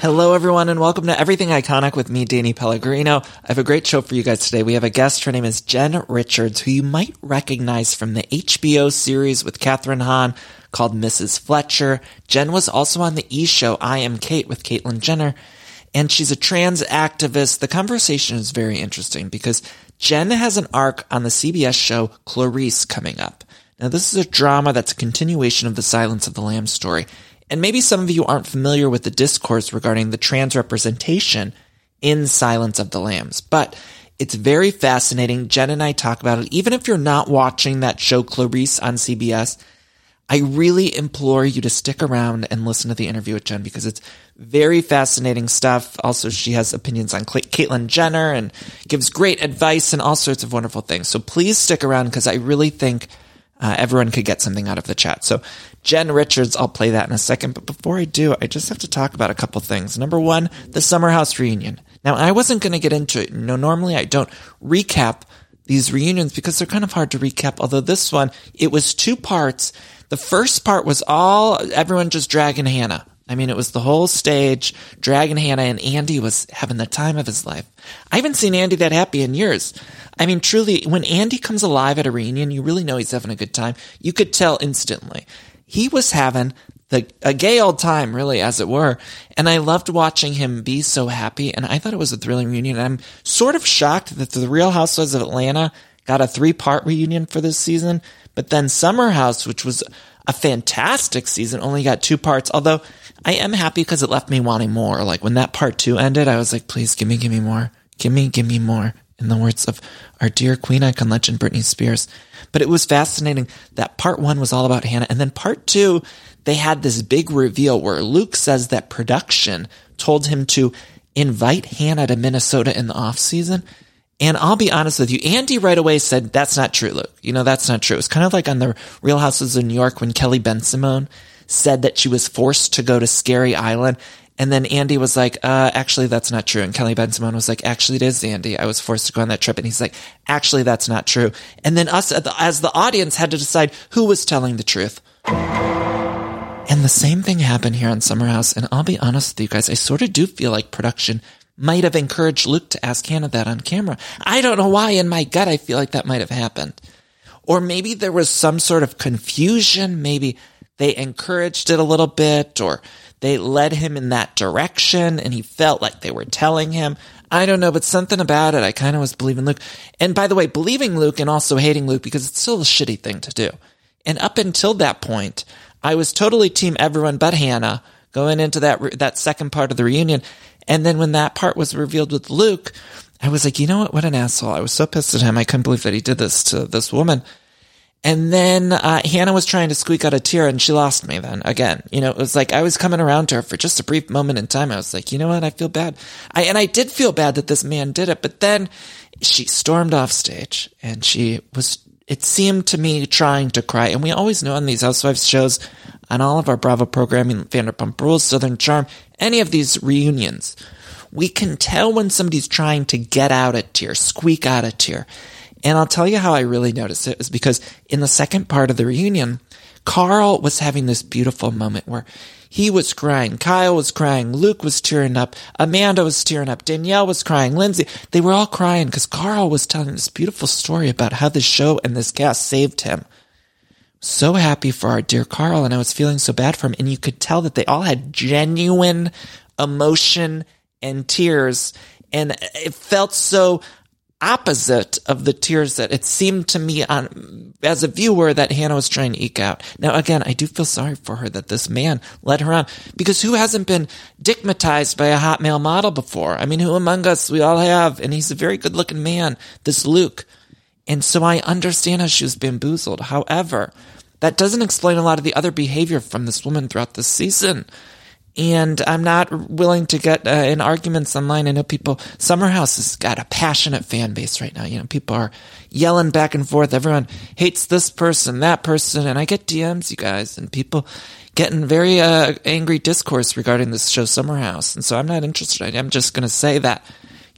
Hello, everyone, and welcome to Everything Iconic with me, Danny Pellegrino. I have a great show for you guys today. We have a guest. Her name is Jen Richards, who you might recognize from the HBO series with Kathryn Hahn called Mrs. Fletcher. Jen was also on the E! Show I Am Cait with Caitlyn Jenner, and she's a trans activist. The conversation is very interesting because Jen has an arc on the CBS show Clarice coming up. Now, this is a drama that's a continuation of the Silence of the Lambs story. And maybe some of you aren't familiar with the discourse regarding the trans representation in Silence of the Lambs, but it's very fascinating. Jen and I talk about it. Even if you're not watching that show Clarice on CBS, I really implore you to stick around and listen to the interview with Jen because it's very fascinating stuff. Also, she has opinions on Caitlyn Jenner and gives great advice and all sorts of wonderful things. So please stick around because I really think uh, everyone could get something out of the chat. So Jen Richards, I'll play that in a second. But before I do, I just have to talk about a couple things. Number one, the Summer House reunion. Now, I wasn't going to get into it. No, normally I don't recap these reunions because they're kind of hard to recap. Although this one, it was two parts. The first part was all everyone just dragging Hannah. I mean, it was the whole stage, Dragon Hannah, and Andy was having the time of his life. I haven't seen Andy that happy in years. I mean, truly, when Andy comes alive at a reunion, you really know he's having a good time. You could tell instantly. He was having the, a gay old time, really, as it were. And I loved watching him be so happy. And I thought it was a thrilling reunion. I'm sort of shocked that the Real Housewives of Atlanta got a three part reunion for this season. But then Summer House, which was a fantastic season, only got two parts. Although I am happy because it left me wanting more. Like when that part two ended, I was like, please give me, give me more. Give me, give me more. In the words of our dear queen icon legend, Britney Spears. But it was fascinating that part one was all about Hannah. And then part two, they had this big reveal where Luke says that production told him to invite Hannah to Minnesota in the off season. And I'll be honest with you, Andy right away said, that's not true, Luke. You know, that's not true. It's kind of like on the Real Houses of New York when Kelly Bensimon said that she was forced to go to Scary Island. And then Andy was like, uh, actually, that's not true. And Kelly Bensimon was like, actually, it is Andy. I was forced to go on that trip. And he's like, actually, that's not true. And then us as the audience had to decide who was telling the truth. And the same thing happened here on Summer House. And I'll be honest with you guys, I sort of do feel like production might have encouraged Luke to ask Hannah that on camera. I don't know why in my gut I feel like that might have happened. Or maybe there was some sort of confusion. Maybe they encouraged it a little bit or they led him in that direction and he felt like they were telling him. I don't know, but something about it. I kind of was believing Luke. And by the way, believing Luke and also hating Luke because it's still a shitty thing to do. And up until that point, I was totally team everyone but Hannah going into that, that second part of the reunion. And then when that part was revealed with Luke, I was like, you know what? What an asshole. I was so pissed at him. I couldn't believe that he did this to this woman. And then uh, Hannah was trying to squeak out a tear and she lost me then again. You know, it was like I was coming around to her for just a brief moment in time. I was like, you know what? I feel bad. I, and I did feel bad that this man did it. But then she stormed off stage and she was, it seemed to me trying to cry. And we always know on these Housewives shows, on all of our Bravo programming, Vanderpump Rules, Southern Charm, any of these reunions, we can tell when somebody's trying to get out a tear, squeak out a tear. And I'll tell you how I really noticed it is because in the second part of the reunion, Carl was having this beautiful moment where he was crying, Kyle was crying, Luke was tearing up, Amanda was tearing up, Danielle was crying, Lindsay. They were all crying because Carl was telling this beautiful story about how the show and this cast saved him so happy for our dear Carl and I was feeling so bad for him. And you could tell that they all had genuine emotion and tears. And it felt so opposite of the tears that it seemed to me on as a viewer that Hannah was trying to eke out. Now again, I do feel sorry for her that this man led her on because who hasn't been dickmatized by a hot male model before? I mean, who among us we all have, and he's a very good looking man, this Luke. And so I understand how she was bamboozled. However, that doesn't explain a lot of the other behavior from this woman throughout the season and I'm not willing to get uh, in arguments online. I know people, Summer House has got a passionate fan base right now. You know, people are yelling back and forth. Everyone hates this person, that person, and I get DMs, you guys, and people getting very uh, angry discourse regarding this show, Summer House. And so I'm not interested. I'm just going to say that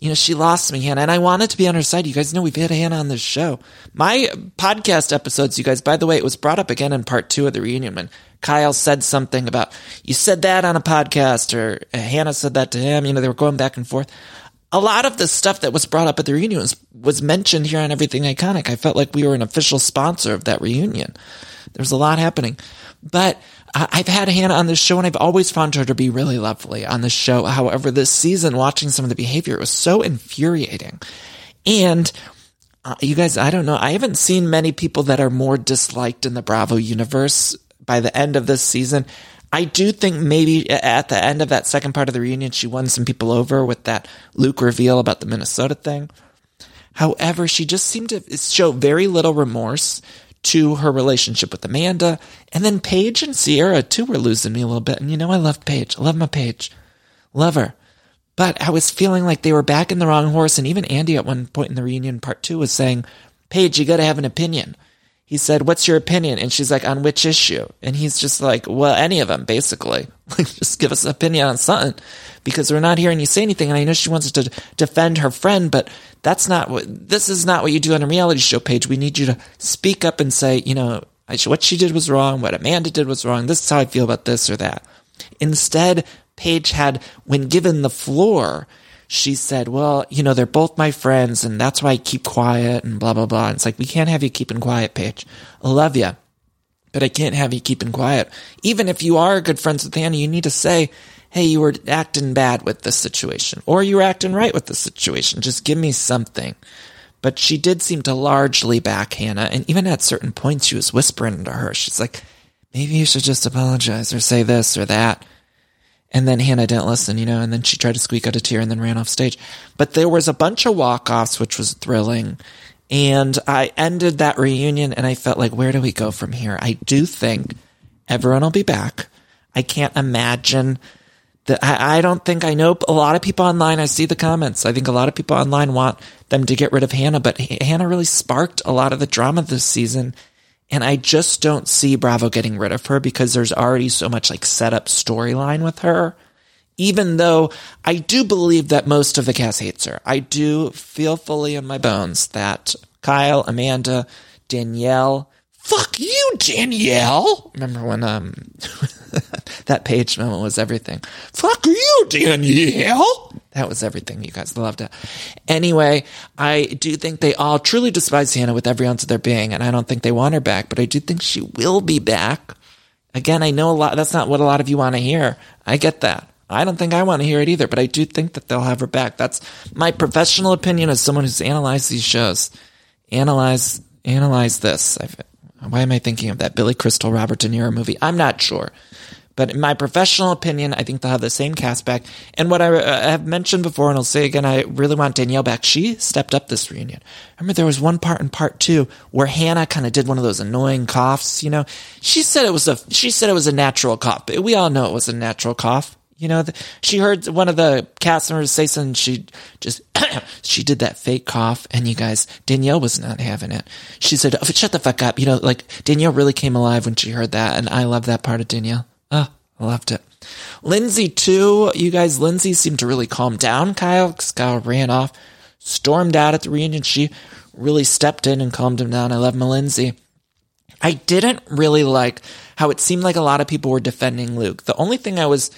you know, she lost me, Hannah, and I wanted to be on her side. You guys know we've had Hannah on this show. My podcast episodes, you guys, by the way, it was brought up again in part two of the reunion when Kyle said something about, you said that on a podcast, or Hannah said that to him. You know, they were going back and forth. A lot of the stuff that was brought up at the reunion was, was mentioned here on Everything Iconic. I felt like we were an official sponsor of that reunion. There's a lot happening. But I've had Hannah on this show and I've always found her to be really lovely on this show. However, this season, watching some of the behavior, it was so infuriating. And uh, you guys, I don't know. I haven't seen many people that are more disliked in the Bravo universe by the end of this season. I do think maybe at the end of that second part of the reunion, she won some people over with that Luke reveal about the Minnesota thing. However, she just seemed to show very little remorse to her relationship with Amanda. And then Paige and Ciara, too were losing me a little bit. And you know, I love Paige. I love my Paige. Love her. But I was feeling like they were back in the wrong horse. And even Andy at one point in the reunion part two was saying, Paige, you got to have an opinion. He said, what's your opinion? And she's like, on which issue? And he's just like, well, any of them, basically. Like, just give us an opinion on something because we're not hearing you say anything. And I know she wants to defend her friend, but that's not what, this is not what you do on a reality show Paige. We need you to speak up and say, you know, what she did was wrong. What Amanda did was wrong. This is how I feel about this or that. Instead, Paige had, when given the floor, she said, well, you know, they're both my friends and that's why I keep quiet and blah, blah, blah. And it's like, we can't have you keeping quiet, Paige. I love you, but I can't have you keeping quiet. Even if you are good friends with Hannah, you need to say, Hey, you were acting bad with this situation or you were acting right with the situation. Just give me something. But she did seem to largely back Hannah. And even at certain points, she was whispering to her. She's like, maybe you should just apologize or say this or that. And then Hannah didn't listen, you know, and then she tried to squeak out a tear and then ran off stage. But there was a bunch of walk offs, which was thrilling. And I ended that reunion and I felt like, where do we go from here? I do think everyone will be back. I can't imagine that. I, I don't think I know a lot of people online. I see the comments. I think a lot of people online want them to get rid of Hannah, but Hannah really sparked a lot of the drama this season. And I just don't see Bravo getting rid of her because there's already so much like set up storyline with her. Even though I do believe that most of the cast hates her. I do feel fully in my bones that Kyle, Amanda, Danielle, fuck you, Danielle. Remember when, um, that page moment was everything. Fuck you, Danielle. That was everything. You guys loved it. Anyway, I do think they all truly despise Hannah with every ounce of their being, and I don't think they want her back, but I do think she will be back. Again, I know a lot, that's not what a lot of you want to hear. I get that. I don't think I want to hear it either, but I do think that they'll have her back. That's my professional opinion as someone who's analyzed these shows. Analyze, analyze this. I've, why am I thinking of that Billy Crystal Robert De Niro movie? I'm not sure. But in my professional opinion, I think they'll have the same cast back. And what I, uh, have mentioned before, and I'll say again, I really want Danielle back. She stepped up this reunion. I remember there was one part in part two where Hannah kind of did one of those annoying coughs. You know, she said it was a she said it was a natural cough. But we all know it was a natural cough. You know, the, she heard one of the cast members say something. She just, she did that fake cough. And you guys, Danielle was not having it. She said, oh, shut the fuck up. You know, like Danielle really came alive when she heard that. And I love that part of Danielle. Oh, I loved it. Lindsay too. You guys, Lindsay seemed to really calm down Kyle because Kyle ran off, stormed out at the reunion. She really stepped in and calmed him down. I love my Lindsay. I didn't really like how it seemed like a lot of people were defending Luke. The only thing I was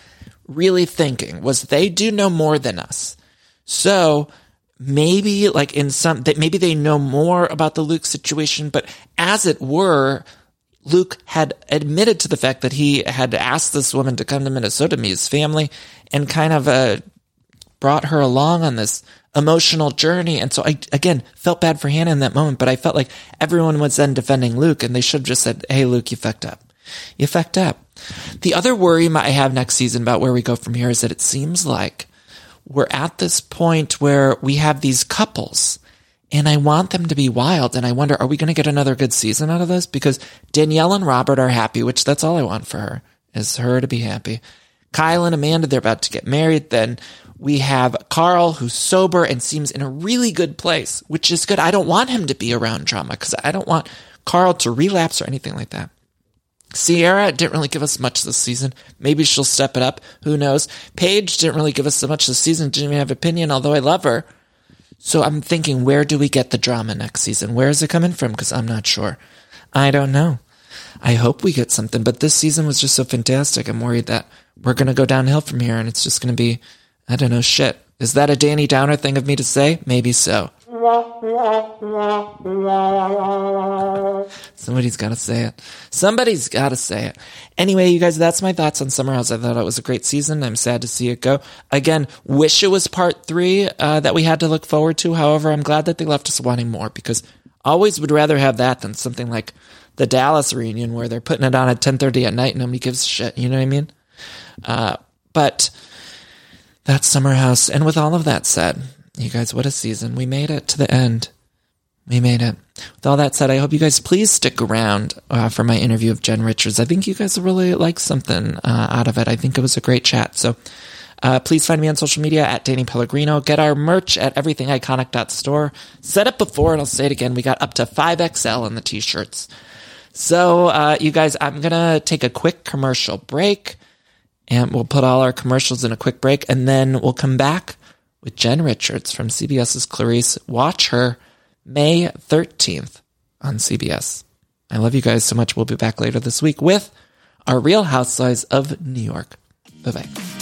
really thinking was they do know more than us. So maybe like in some, maybe they know more about the Luke situation, but as it were, Luke had admitted to the fact that he had asked this woman to come to Minnesota to meet his family and kind of uh, brought her along on this emotional journey. And so I, again, felt bad for Hannah in that moment, but I felt like everyone was then defending Luke and they should have just said, Hey, Luke, you fucked up. You fucked up. The other worry I have next season about where we go from here is that it seems like we're at this point where we have these couples and I want them to be wild. And I wonder, are we going to get another good season out of this? Because Danielle and Robert are happy, which that's all I want for her is her to be happy. Kyle and Amanda, they're about to get married. Then we have Carl, who's sober and seems in a really good place, which is good. I don't want him to be around drama because I don't want Carl to relapse or anything like that. Ciara didn't really give us much this season. Maybe she'll step it up. Who knows? Paige didn't really give us so much this season. Didn't even have opinion, although I love her. So I'm thinking, where do we get the drama next season? Where is it coming from? Because I'm not sure. I don't know. I hope we get something, but this season was just so fantastic. I'm worried that we're going to go downhill from here and it's just going to be, I don't know, shit. Is that a Danny Downer thing of me to say? Maybe so. Somebody's got to say it. Somebody's got to say it. Anyway, you guys, that's my thoughts on Summer House. I thought it was a great season. I'm sad to see it go. Again, wish it was part three uh, that we had to look forward to. However, I'm glad that they left us wanting more because always would rather have that than something like the Dallas reunion where they're putting it on at 10:30 at night and nobody gives shit. You know what I mean? Uh, but that's Summer House. And with all of that said, you guys, what a season. We made it to the end. We made it. With all that said, I hope you guys please stick around uh, for my interview of Jen Richards. I think you guys really like something uh, out of it. I think it was a great chat. So uh, please find me on social media at Danny Pellegrino. Get our merch at everythingiconic.store. Said it before and I'll say it again. We got up to 5XL in the t-shirts. So, uh, you guys, I'm going to take a quick commercial break and we'll put all our commercials in a quick break and then we'll come back with Jen Richards from CBS's Clarice. Watch her May 13th on CBS. I love you guys so much. We'll be back later this week with our Real Housewives of New York. Bye bye.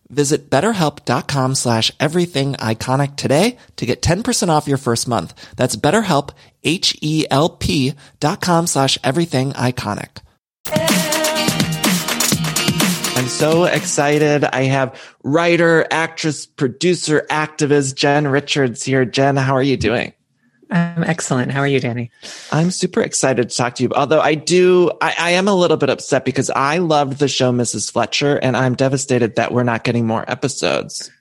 Visit betterhelp.com slash everything iconic today to get 10% off your first month. That's betterhelp, H-E-L-P dot com slash everything iconic. I'm so excited. I have writer, actress, producer, activist Jen Richards here. Jen, how are you doing? I'm excellent. How are you, Danny? I'm super excited to talk to you. Although I do, I, I, am a little bit upset because I loved the show Mrs. Fletcher, and I'm devastated that we're not getting more episodes.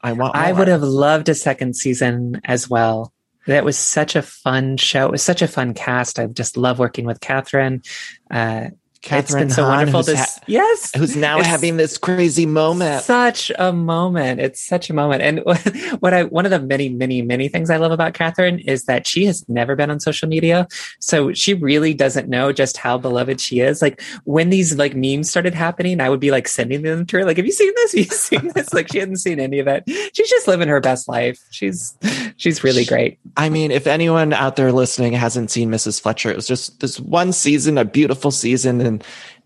I want. More. I would have loved a second season as well. That was such a fun show. It was such a fun cast. I just love working with Kathryn. Uh, Kathryn it's so Hahn, wonderful to ha- yes, who's now having this crazy moment. Such a moment. It's such a moment. And what I one of the many, many, many things I love about Kathryn is that she has never been on social media, so she really doesn't know just how beloved she is. Like when these like memes started happening, I would be like sending them to her. Like, have you seen this? Have you seen this? like she hadn't seen any of it. She's just living her best life. She's she's really great. I mean, if anyone out there listening hasn't seen Mrs. Fletcher, it was just this one season, a beautiful season, and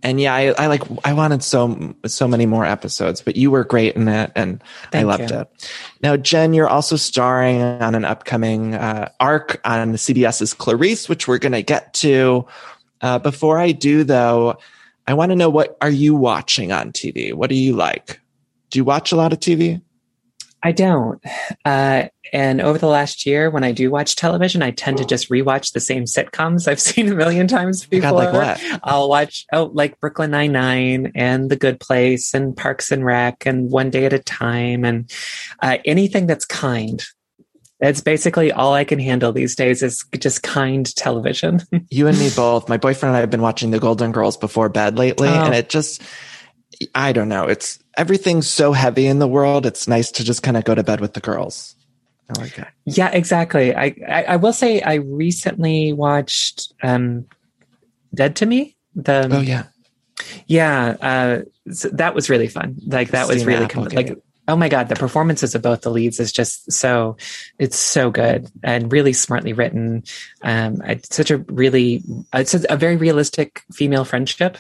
and yeah, I, I, like I wanted so so many more episodes, but you were great in it, and Thank I loved you. it. Now, Jen, you're also starring on an upcoming uh, arc on CBS's Clarice, which we're going to get to. Uh, before I do, though, I want to know what are you watching on TV? What do you like? Do you watch a lot of TV? I don't. Uh, and over the last year, when I do watch television, I tend to just rewatch the same sitcoms I've seen a million times before. God, like what? I'll watch, oh, like Brooklyn Nine Nine and The Good Place and Parks and Rec and One Day at a Time and uh, anything that's kind. That's basically all I can handle these days is just kind television. you and me both. My boyfriend and I have been watching The Golden Girls before bed lately, oh. and it just I don't know. It's everything's so heavy in the world. It's nice to just kind of go to bed with the girls. I like that. Yeah, exactly. I, I, I will say I recently watched um, Dead to Me. The oh yeah, yeah. Uh, so that was really fun. Like that was really com- like oh my god the performances of both the leads is just so it's so good and really smartly written. Um it's such a really it's a, very realistic female friendship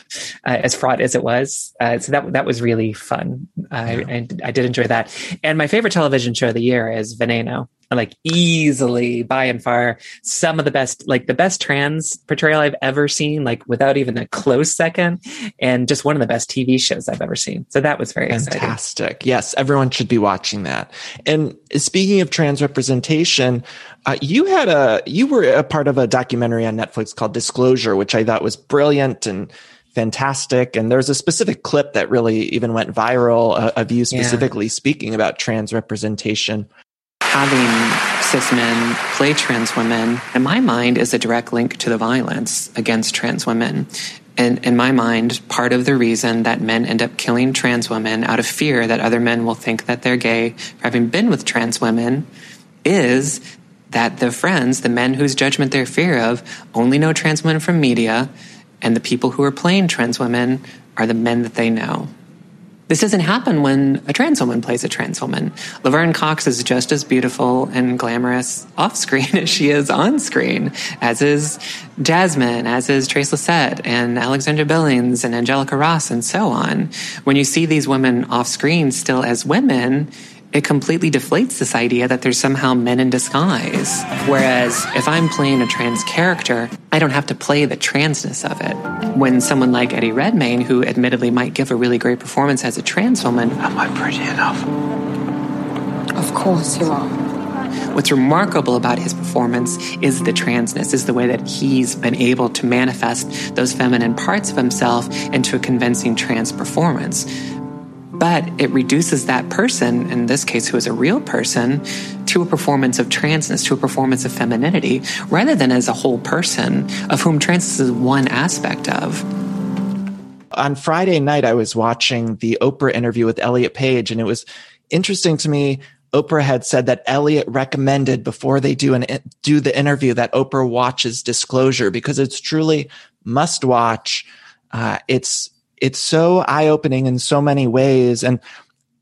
uh, as fraught as it was. Uh, so that that was really fun. I, yeah. I did enjoy that. And my favorite television show of the year is veneno like easily by and far some of the best like the best trans portrayal i've ever seen like without even a close second and just one of the best tv shows i've ever seen so that was very fantastic exciting. yes everyone should be watching that and speaking of trans representation uh, you had a you were a part of a documentary on netflix called disclosure which i thought was brilliant and fantastic. And there's a specific clip that really even went viral uh, of you specifically yeah. speaking about trans representation having cis men play trans women, in my mind, is a direct link to the violence against trans women. And in my mind, part of the reason that men end up killing trans women out of fear that other men will think that they're gay for having been with trans women is that the friends, the men whose judgment they're fear of, only know trans women from media, and the people who are playing trans women are the men that they know. This doesn't happen when a trans woman plays a trans woman. Laverne Cox is just as beautiful and glamorous off screen as she is on screen, as is Jasmine, as is Trace Lysette and Alexandra Billings and Angelica Ross and so on. When you see these women off screen still as women, it completely deflates this idea that there's somehow men in disguise. Whereas if I'm playing a trans character, I don't have to play the transness of it. When someone like Eddie Redmayne, who admittedly might give a really great performance as a trans woman, am I pretty enough? Of course you are. What's remarkable about his performance is the transness, is the way that he's been able to manifest those feminine parts of himself into a convincing trans performance but it reduces that person, in this case, who is a real person, to a performance of transness, to a performance of femininity, rather than as a whole person of whom transness is one aspect of. On Friday night, I was watching the Oprah interview with Elliot Page, and it was interesting to me. Oprah had said that Elliot recommended before they do an do the interview that Oprah watches Disclosure because it's truly must watch. Uh, it's it's so eye opening in so many ways. And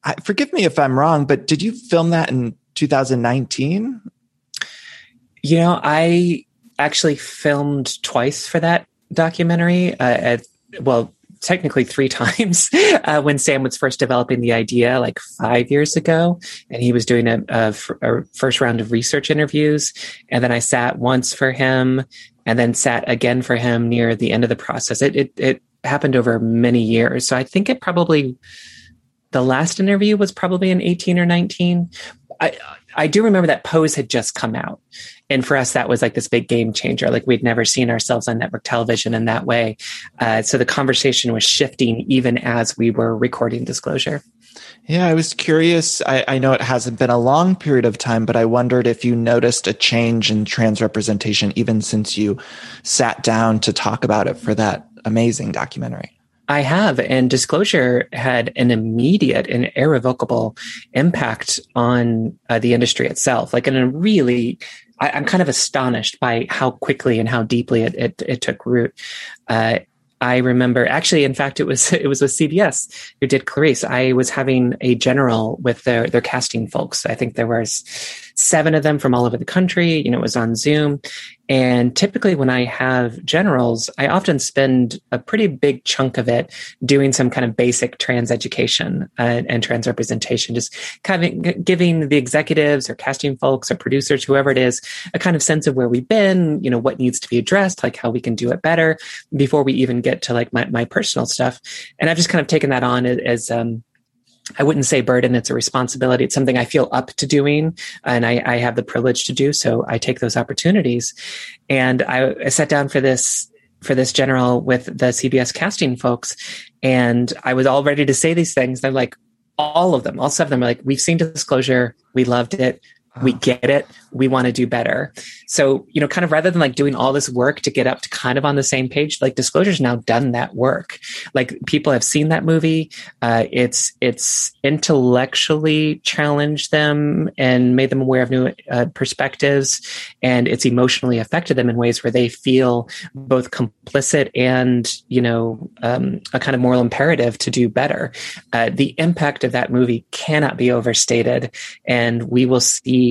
I, forgive me if I'm wrong, but did you film that in 2019? You know, I actually filmed twice for that documentary. Uh, at, well, technically three times uh, when Sam was first developing the idea, like five years ago, and he was doing a, a, a, first round of research interviews. And then I sat once for him, and then sat again for him near the end of the process. It it, it happened over many years. So I think it probably the last interview was probably in 18 or 19. I I do remember that Pose had just come out. And for us, that was like this big game changer. Like we'd never seen ourselves on network television in that way. Uh, so the conversation was shifting even as we were recording Disclosure. Yeah, I was curious. I, I, know it hasn't been a long period of time, but I wondered if you noticed a change in trans representation even since you sat down to talk about it for that amazing documentary. I have, and disclosure had an immediate and irrevocable impact on uh, the industry itself. Like in a really, I, am kind of astonished by how quickly and how deeply it it, it took root. Uh, I remember actually, in fact, it was it was with CBS who did Clarice. I was having a general with their their casting folks. I think there was seven of them from all over the country. You know, it was on Zoom, and typically, when I have generals, I often spend a pretty big chunk of it doing some kind of basic trans education uh, and trans representation, just kind of giving the executives or casting folks or producers, whoever it is, a kind of sense of where we've been, you know, what needs to be addressed, like how we can do it better before we even get to like my, my personal stuff. And I've just kind of taken that on as, as um, I wouldn't say burden. It's a responsibility. It's something I feel up to doing and I, I have the privilege to do. So I take those opportunities. And I, I sat down for this, for this general with the CBS casting folks. And I was all ready to say these things. They're like, all of them, all seven of them are like, we've seen disclosure. We loved it we get it we want to do better. So you know kind of rather than like doing all this work to get up to kind of on the same page like disclosure's now done that work. Like people have seen that movie. Uh, it's it's intellectually challenged them and made them aware of new uh, perspectives and it's emotionally affected them in ways where they feel both complicit and you know um, a kind of moral imperative to do better. Uh, the impact of that movie cannot be overstated and we will see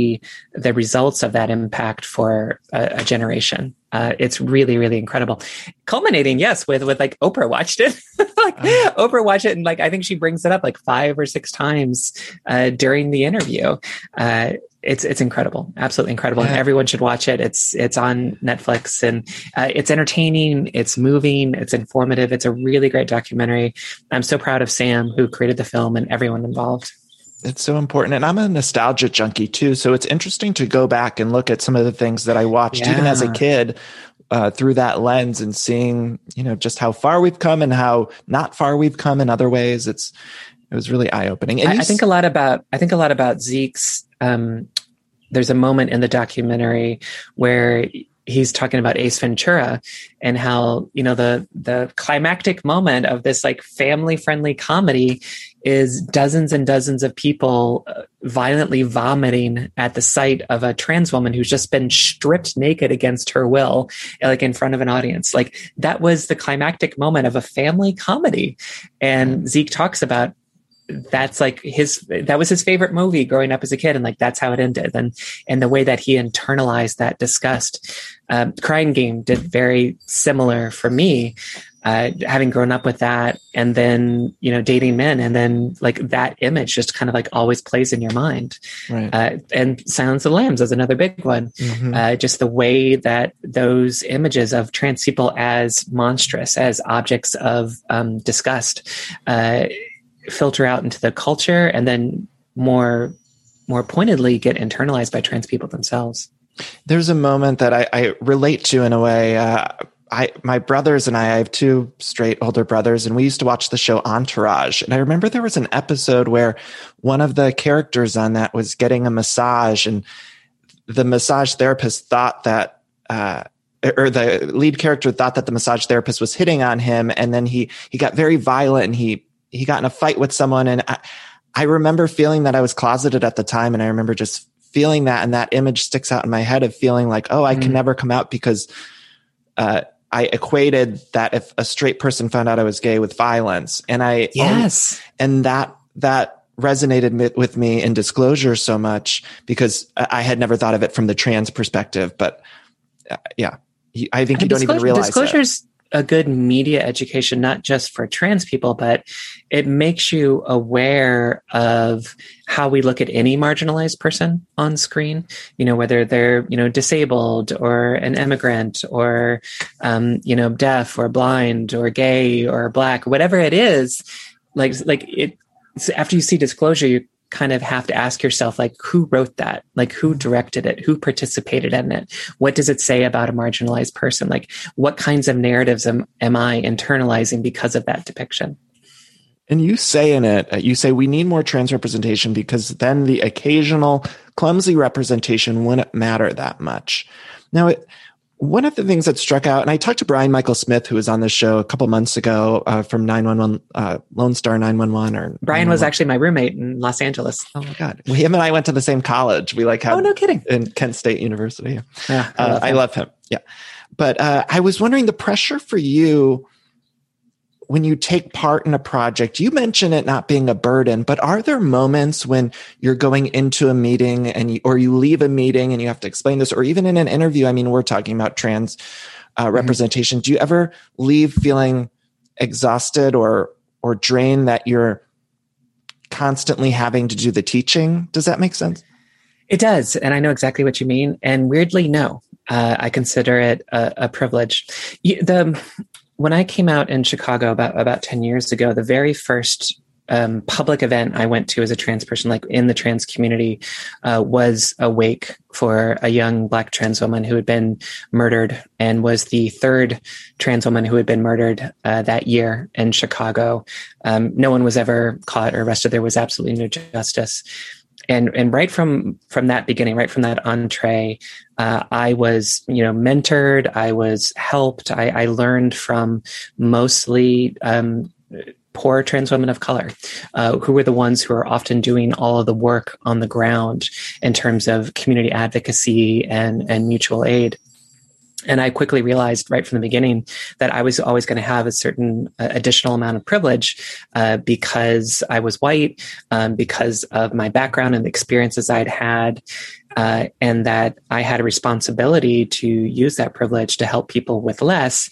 the results of that impact for a, a generation. Uh, it's really, really incredible. Culminating, yes, with with like Oprah watched it. like uh, Oprah watched it, and like I think she brings it up like five or six times uh, during the interview. Uh, it's it's incredible, absolutely incredible, yeah. and everyone should watch it. It's it's on Netflix, and uh, it's entertaining, it's moving, it's informative. It's a really great documentary. I'm so proud of Sam who created the film and everyone involved it's so important. And I'm a nostalgia junkie too. So it's interesting to go back and look at some of the things that I watched yeah. even as a kid uh, through that lens and seeing, you know, just how far we've come and how not far we've come in other ways. It's, it was really eye opening. I, I, think a lot about, I think a lot about Zeke's, um, there's a moment in the documentary where he's talking about Ace Ventura and how you know the the climactic moment of this like family friendly comedy is dozens and dozens of people uh, violently vomiting at the sight of a trans woman who's just been stripped naked against her will like in front of an audience. Like that was the climactic moment of a family comedy. And Zeke talks about that's like his that was his favorite movie growing up as a kid and like that's how it ended. And and the way that he internalized that disgust um, crying game did very similar for me uh, having grown up with that and then you know dating men and then like that image just kind of like always plays in your mind right. uh, and silence of the lambs is another big one mm-hmm. uh, just the way that those images of trans people as monstrous as objects of um, disgust uh, filter out into the culture and then more more pointedly get internalized by trans people themselves there's a moment that I, I relate to in a way. I, my brothers and I, I have two straight older brothers, and we used to watch the show Entourage. And I remember there was an episode where one of the characters on that was getting a massage, and the massage therapist thought that, uh, or the lead character thought that the massage therapist was hitting on him, and then he he got very violent and he he got in a fight with someone and I, I remember feeling that I was closeted at the time and I remember just feeling that and that image sticks out in my head of feeling like, oh, I mm. can never come out because uh, I equated that if a straight person found out I was gay with violence. And I Yes. and that that resonated with me in disclosure so much because I had never thought of it from the trans perspective, but uh, yeah. I think you don't even realize disclosures a good media education, not just for trans people, but it makes you aware of how we look at any marginalized person on screen, you know, whether they're, you know, disabled or an immigrant or, um, you know, deaf or blind or gay or black, whatever it is, like, like it, after you see disclosure, you kind of have to ask yourself, like, who wrote that? Like, who directed it? Who participated in it? What does it say about a marginalized person? Like, what kinds of narratives am, am I internalizing because of that depiction? And you say in it, uh, you say we need more trans representation because then the occasional clumsy representation wouldn't matter that much. Now, it, one of the things that struck out, and I talked to Brian Michael Smith, who was on the show a couple months ago uh, from 911, uh, Lone Star 911. Or Brian was actually my roommate in Los Angeles. Oh my God. Well, him and I went to the same college. We like had, oh, no kidding. In Kent State University. Yeah, I, uh, love, I love him. Yeah. But uh, I was wondering the pressure for you when you take part in a project, you mention it not being a burden, but are there moments when you're going into a meeting and you, or you leave a meeting and you have to explain this, or even in an interview? I mean, we're talking about trans uh, mm-hmm. representation. Do you ever leave feeling exhausted or or drained that you're constantly having to do the teaching? Does that make sense? It does, and I know exactly what you mean. And weirdly, no, uh, I consider it a, a privilege. the when I came out in Chicago about about ten years ago, the very first um, public event I went to as a trans person, like in the trans community, uh, was a wake for a young black trans woman who had been murdered and was the third trans woman who had been murdered uh, that year in Chicago. Um, no one was ever caught or arrested. There was absolutely no justice and and right from from that beginning, right from that entree, uh, I was you know mentored. I was helped. I, I learned from mostly. Um, poor trans women of color, uh, who were the ones who are often doing all of the work on the ground in terms of community advocacy and, and mutual aid. And I quickly realized right from the beginning that I was always going to have a certain uh, additional amount of privilege uh, because I was white, um, because of my background and the experiences I'd had, uh, and that I had a responsibility to use that privilege to help people with less.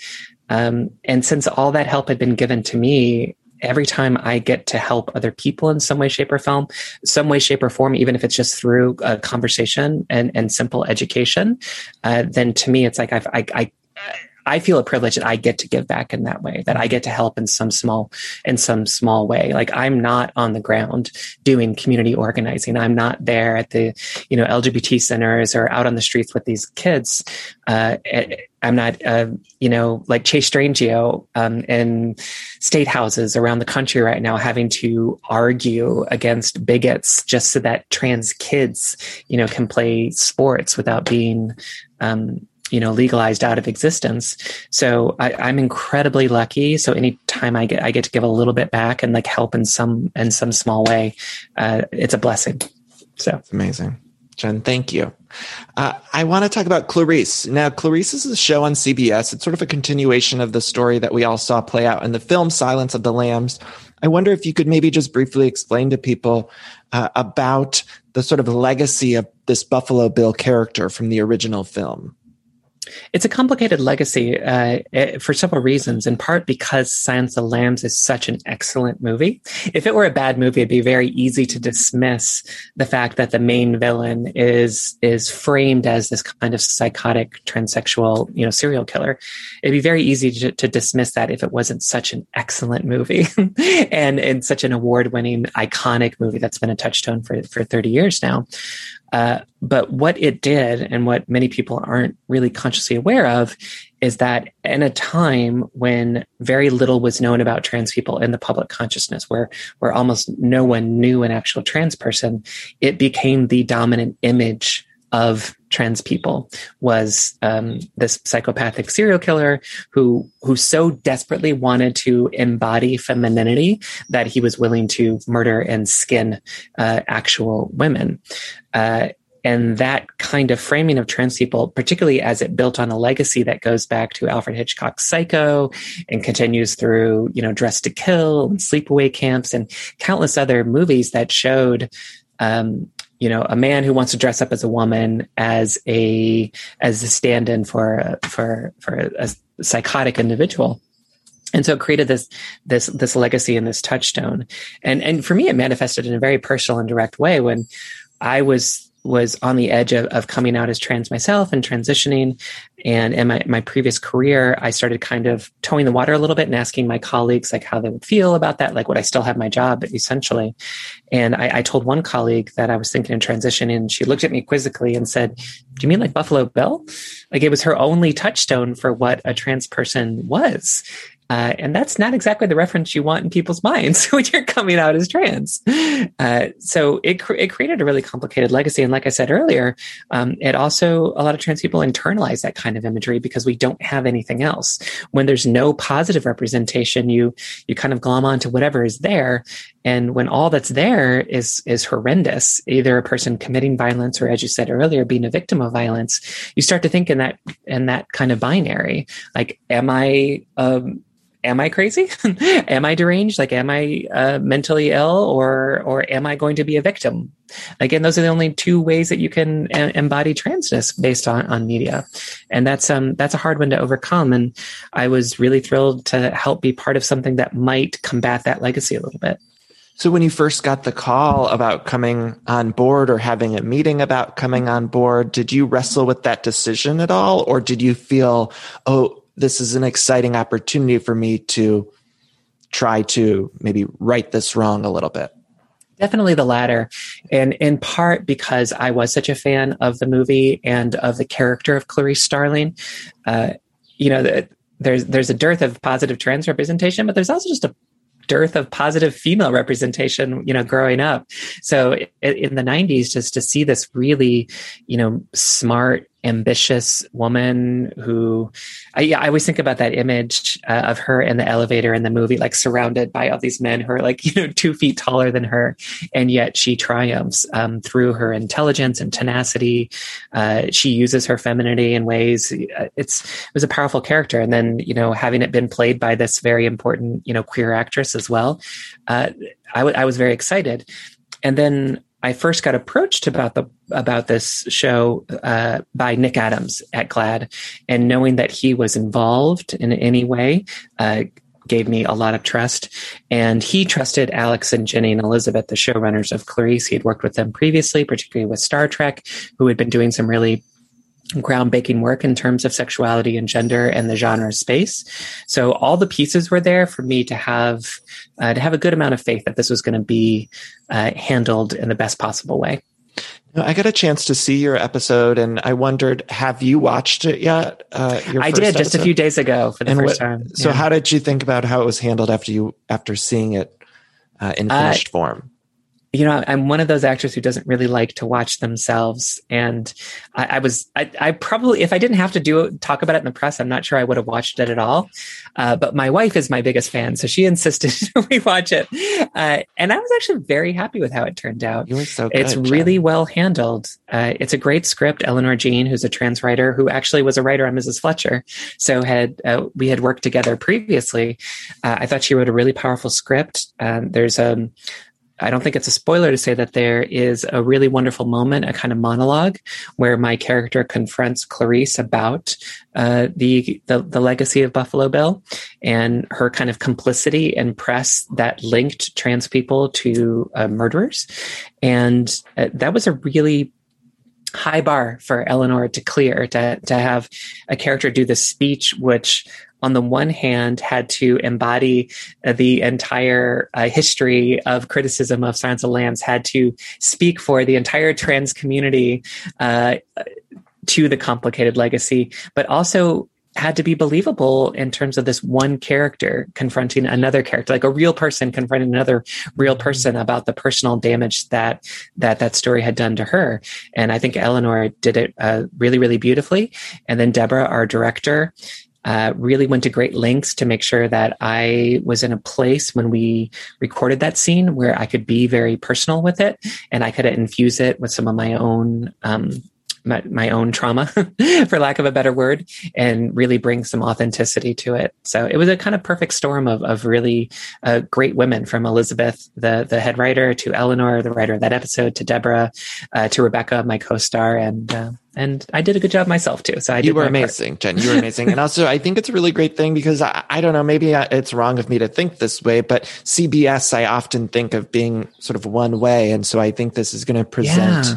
Um, and since all that help had been given to me, every time I get to help other people in some way, shape, or form, some way, shape, or form, even if it's just through a conversation and, and simple education, uh, then to me, it's like I've, I, I I feel a privilege that I get to give back in that way, that I get to help in some small, in some small way. Like I'm not on the ground doing community organizing. I'm not there at the, you know, LGBT centers or out on the streets with these kids. Uh, eh, I'm not, uh, you know, like Chase Strangio um, in state houses around the country right now, having to argue against bigots just so that trans kids, you know, can play sports without being um, you know legalized out of existence. So I, am incredibly lucky. So anytime i get i get to give a little bit back and like help in some in some small way uh, it's a blessing. So. That's amazing. Jen thank you. Uh, i want to talk about clarice. Now clarice is a show on cbs it's sort of a continuation of the story that we all saw play out in the film silence of the lambs. I wonder if you could maybe just briefly explain to people uh, about the sort of legacy of this buffalo bill character from the original film it's a complicated legacy uh, eh, for several reasons. In part because Silence of the Lambs is such an excellent movie. If it were a bad movie, it'd be very easy to dismiss the fact that the main villain is is framed as this kind of psychotic transsexual, you know, serial killer. It'd be very easy to, to dismiss that if it wasn't such an excellent movie and and such an award winning, iconic movie that's been a touchstone for for thirty years now. Uh, but what it did, and what many people aren't really consciously aware of, is that in a time when very little was known about trans people in the public consciousness, where where almost no one knew an actual trans person, it became the dominant image of trans people was um, this psychopathic serial killer who who so desperately wanted to embody femininity that he was willing to murder and skin uh, actual women. Uh, and that kind of framing of trans people, particularly as it built on a legacy that goes back to Alfred Hitchcock's Psycho and continues through, you know, Dressed to Kill and Sleepaway Camps and countless other movies that showed um, you know a man who wants to dress up as a woman as a as a stand-in for for for a, psychotic individual. And so it created this this this legacy and this touchstone. And and for me it manifested in a very personal and direct way. When i was was on the edge of, of coming out as trans myself and transitioning. And in my, my previous career, I started kind of towing the water a little bit and asking my colleagues like how they would feel about that. Like, would I still have my job essentially? And I, I told one colleague that I was thinking of transitioning and she looked at me quizzically and said, do you mean like Buffalo Bill? Like it was her only touchstone for what a trans person was. Uh, and that's not exactly the reference you want in people's minds when you're coming out as trans. Uh, so it, cr- it created a really complicated legacy. And like I said earlier, um, it also, a lot of trans people internalize that kind of imagery because we don't have anything else. When there's no positive representation, you, you kind of glom onto whatever is there. And when all that's there is, is horrendous, either a person committing violence or as you said earlier, being a victim of violence, you start to think in that, in that kind of binary. Like, am I, um, am I crazy? am I deranged? Like, am I uh, mentally ill or, or am I going to be a victim? Again, those are the only two ways that you can uh, embody transness based on, on media. And that's, um, that's a hard one to overcome. And I was really thrilled to help be part of something that might combat that legacy a little bit. So when you first got the call about coming on board or having a meeting about coming on board, did you wrestle with that decision at all? Or did you feel, oh, this is an exciting opportunity for me to try to maybe right this wrong a little bit. Definitely the latter. And in part because I was such a fan of the movie and of the character of Clarice Starling. Uh, you know, the, there's there's a dearth of positive trans representation, but there's also just a dearth of positive female representation, you know, growing up. So in the 90s, just to see this really, you know, smart, ambitious woman who I, yeah, I always think about that image uh, of her in the elevator in the movie, like surrounded by all these men who are like, you know, two feet taller than her. And yet she triumphs um, through her intelligence and tenacity. Uh, she uses her femininity in ways. Uh, it's, it was a powerful character. And then, you know, having it been played by this very important, you know, queer actress as well, uh, I, w- I was very excited. And then I first got approached about the about this show uh, by Nick Adams at GLAAD, and knowing that he was involved in any way uh, gave me a lot of trust. And he trusted Alex and Jenny and Elizabeth, the showrunners of Clarice. He had worked with them previously, particularly with Star Trek, who had been doing some really groundbreaking work in terms of sexuality and gender and the genre space. So all the pieces were there for me to have uh, to have a good amount of faith that this was going to be uh, handled in the best possible way. I got a chance to see your episode, and I wondered, have you watched it yet? Uh, I did episode? just a few days ago for the and first what, time. So, how did you think about how it was handled after you after seeing it uh, in uh, finished form? You know, I'm one of those actors who doesn't really like to watch themselves. And I, I was, I, I, probably, if I didn't have to do it, talk about it in the press, I'm not sure I would have watched it at all. Uh, but my wife is my biggest fan, so she insisted we watch it. Uh, and I was actually very happy with how it turned out. You were so good, It's really well handled. Uh, it's a great script. Eleanor Jean, who's a trans writer, who actually was a writer on Mrs. Fletcher, so had uh, we had worked together previously. Uh, I thought she wrote a really powerful script. Um, there's a um, I don't think it's a spoiler to say that there is a really wonderful moment, a kind of monologue, where my character confronts Clarice about uh, the, the, the legacy of Buffalo Bill and her kind of complicity and press that linked trans people to uh, murderers, and uh, that was a really high bar for Eleanor to clear to to have a character do this speech, which on the one hand had to embody uh, the entire uh, history of criticism of Silence of the Lambs, had to speak for the entire trans community uh, to the complicated legacy, but also had to be believable in terms of this one character confronting another character, like a real person confronting another real person about the personal damage that that that story had done to her. And I think Eleanor did it uh, really, really beautifully. And then Deborah, our director, uh, really went to great lengths to make sure that I was in a place when we recorded that scene where I could be very personal with it and I could infuse it with some of my own um, my, my, own trauma, for lack of a better word, and really bring some authenticity to it. So it was a kind of perfect storm of, of really uh, great women from Elizabeth, the, the head writer, to Eleanor, the writer of that episode, to Deborah, uh, to Rebecca, my co-star. And uh, and I did a good job myself too. So I you were amazing, part. Jen. You were amazing, and also I think it's a really great thing because I, I don't know, maybe it's wrong of me to think this way, but CBS I often think of being sort of one way, and so I think this is going to present yeah.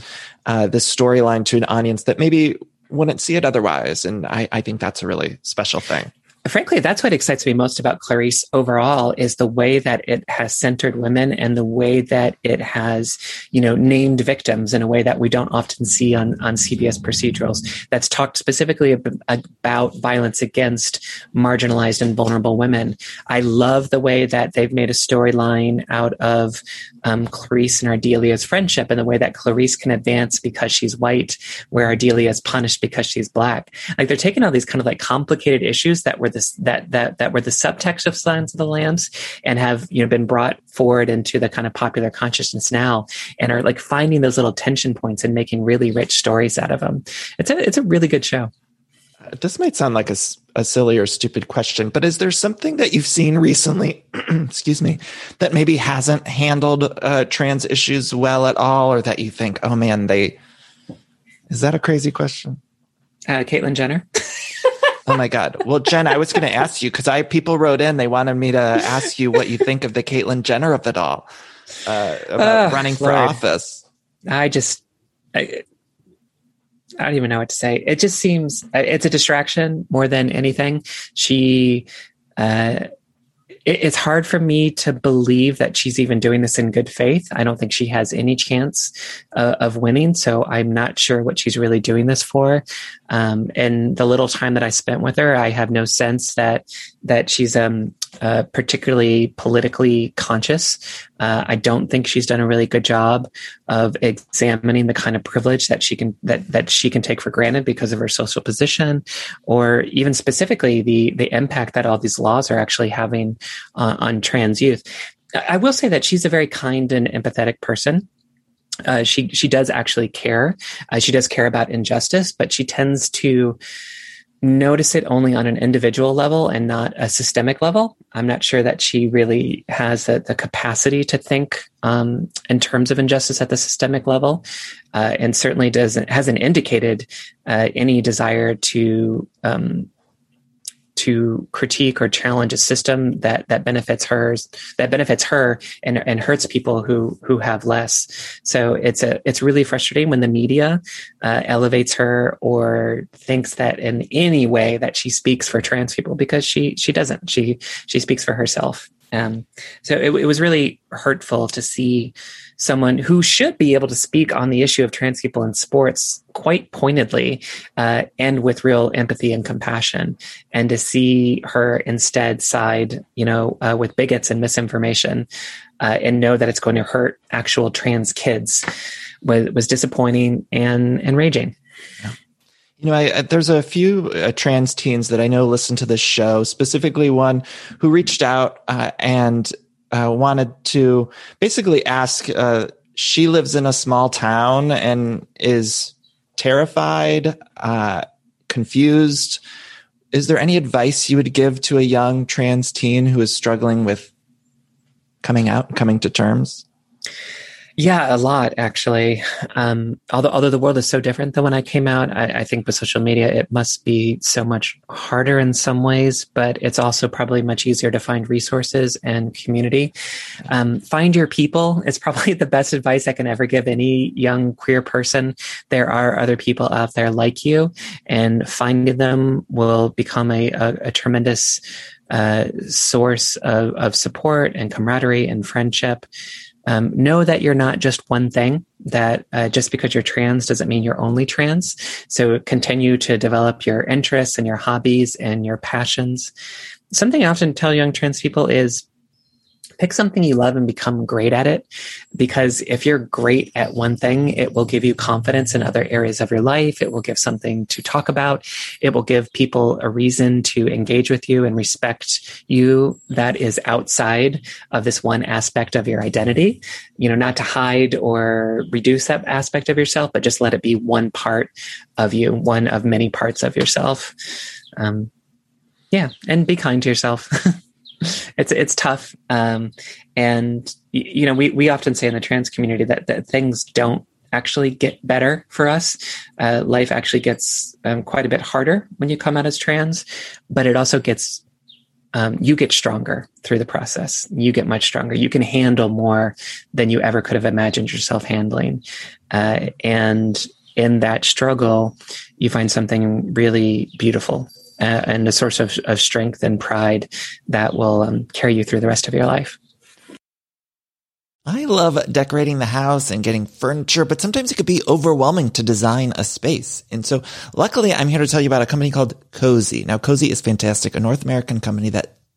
Uh, this storyline to an audience that maybe wouldn't see it otherwise, and I, I think that's a really special thing frankly, that's what excites me most about Clarice overall is the way that it has centered women and the way that it has, you know, named victims in a way that we don't often see on, on CBS procedurals. That's talked specifically about violence against marginalized and vulnerable women. I love the way that they've made a storyline out of um, Clarice and Ardelia's friendship and the way that Clarice can advance because she's white, where Ardelia is punished because she's black. Like they're taking all these kind of like complicated issues that were this that that that were the subtext of Silence of the Lambs and have you know been brought forward into the kind of popular consciousness now and are like finding those little tension points and making really rich stories out of them. It's a it's a really good show. This might sound like a, a silly or stupid question, but is there something that you've seen recently, excuse me, that maybe hasn't handled uh, trans issues well at all, or that you think, oh man, they. Is that a crazy question? Uh, Caitlyn Jenner. Oh my God. Well, Jen, I was going to ask you because I people wrote in. They wanted me to ask you what you think of the Caitlyn Jenner of it all, uh, about uh, running for Lord. office. I just, I, I don't even know what to say. It just seems it's a distraction more than anything. She, uh, it, it's hard for me to believe that she's even doing this in good faith. I don't think she has any chance uh, of winning. So I'm not sure what she's really doing this for. Um, and the little time that I spent with her, I have no sense that that she's um, uh, particularly politically conscious. Uh, I don't think she's done a really good job of examining the kind of privilege that she can that that she can take for granted because of her social position, or even specifically the the impact that all these laws are actually having uh, on trans youth. I will say that she's a very kind and empathetic person. Uh, she she does actually care. Uh, she does care about injustice, but she tends to notice it only on an individual level and not a systemic level. I'm not sure that she really has the, the capacity to think um, in terms of injustice at the systemic level, uh, and certainly doesn't hasn't indicated uh, any desire to um, to critique or challenge a system that that benefits hers that benefits her and, and hurts people who who have less. So it's a it's really frustrating when the media uh, elevates her or thinks that in any way that she speaks for trans people because she she doesn't. She she speaks for herself um, so it, it was really hurtful to see someone who should be able to speak on the issue of trans people in sports quite pointedly uh, and with real empathy and compassion. And to see her instead side, you know, uh, with bigots and misinformation uh, and know that it's going to hurt actual trans kids was, was disappointing and enraging. Yeah. You know, I, there's a few uh, trans teens that I know listen to this show, specifically one who reached out uh, and uh, wanted to basically ask. Uh, she lives in a small town and is terrified, uh, confused. Is there any advice you would give to a young trans teen who is struggling with coming out, coming to terms? Yeah, a lot actually. Um, although although the world is so different than when I came out, I, I, think with social media it must be so much harder in some ways, but it's also probably much easier to find resources and community. Um, find your people is probably the best advice I can ever give any young queer person. There are other people out there like you, and finding them will become a, a, a tremendous uh, source of, of support and camaraderie and friendship. Um, know that you're not just one thing, that uh, just because you're trans doesn't mean you're only trans. So continue to develop your interests and your hobbies and your passions. Something I often tell young trans people is pick something you love and become great at it. Because if you're great at one thing, it will give you confidence in other areas of your life. It will give something to talk about. It will give people a reason to engage with you and respect you that is outside of this one aspect of your identity. You know, not to hide or reduce that aspect of yourself, but just let it be one part of you, one of many parts of yourself. Um, yeah, and be kind to yourself. it's it's tough um, and you know we we often say in the trans community that, that things don't actually get better for us. Uh, life actually gets um, quite a bit harder when you come out as trans, but it also gets um, you get stronger through the process. You get much stronger. You can handle more than you ever could have imagined yourself handling. Uh, and in that struggle, you find something really beautiful uh, and a source of, of strength and pride that will um, carry you through the rest of your life. I love decorating the house and getting furniture, but sometimes it could be overwhelming to design a space. And so luckily I'm here to tell you about a company called Cozey. Now Cozey is fantastic, a North American company that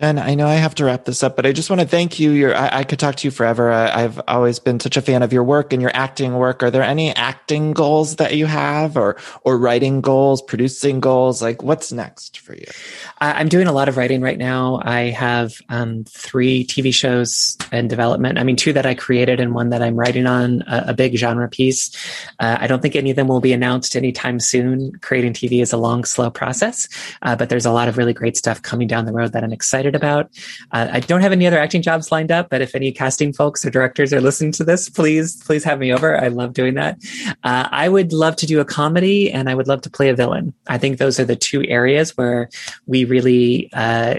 Jen, I know I have to wrap this up, but I just want to thank you. I, I could talk to you forever. I, have always been such a fan of your work and your acting work. Are there any acting goals that you have or, or writing goals, producing goals? Like what's next for you? I'm doing a lot of writing right now. I have um, three TV shows in development. I mean, two that I created and one that I'm writing on, a, a big genre piece. Uh, I don't think any of them will be announced anytime soon. Creating TV is a long, slow process, uh, but there's a lot of really great stuff coming down the road that I'm excited excited about. Uh, I don't have any other acting jobs lined up, but if any casting folks or directors are listening to this, please, please have me over. I love doing that. Uh, I would love to do a comedy and I would love to play a villain. I think those are the two areas where we really, uh,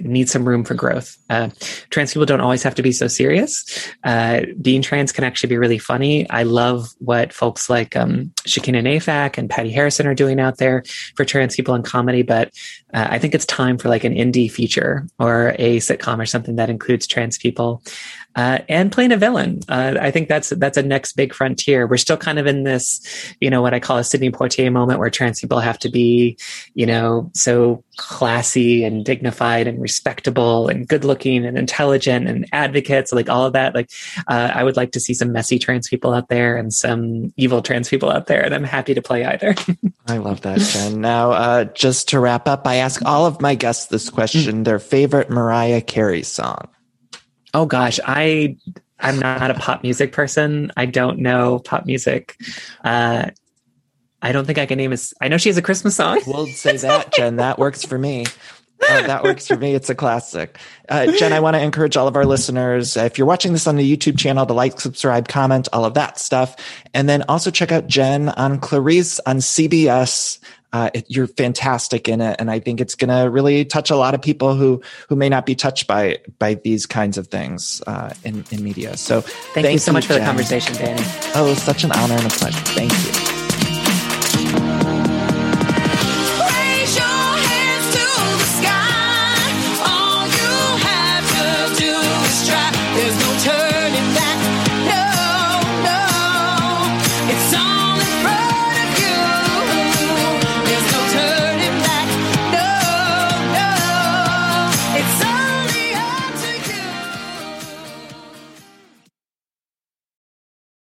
need some room for growth. Uh, trans people don't always have to be so serious. Uh, being trans can actually be really funny. I love what folks like um, Shakina Nayfack and Patti Harrison are doing out there for trans people in comedy. But uh, I think it's time for like an indie feature or a sitcom or something that includes trans people uh, and playing a villain. Uh, I think that's that's a next big frontier. We're still kind of in this, you know, what I call a Sidney Poitier moment, where trans people have to be, you know, so classy and dignified and respectable and good looking and intelligent and advocates, like all of that. Like, uh, I would like to see some messy trans people out there and some evil trans people out there, and I'm happy to play either. I love that, Jen. Now, uh, just to wrap up, I ask all of my guests this question: their favorite Mariah Carey song. Oh gosh, I I'm not a pop music person. I don't know pop music. Uh, I don't think I can name a. I know she has a Christmas song. We'll say that, Jen. That works for me. Uh, that works for me. It's a classic. Uh, Jen, I want to encourage all of our listeners, uh, if you're watching this on the YouTube channel, to like, subscribe, comment, all of that stuff. And then also check out Jen on Clarice on CBS uh, it, you're fantastic in it, and I think it's going to really touch a lot of people who who may not be touched by by these kinds of things uh, in in media. So, thank, you so much for Jen. the conversation, Danny. Oh, such an honor and a pleasure. Thank you.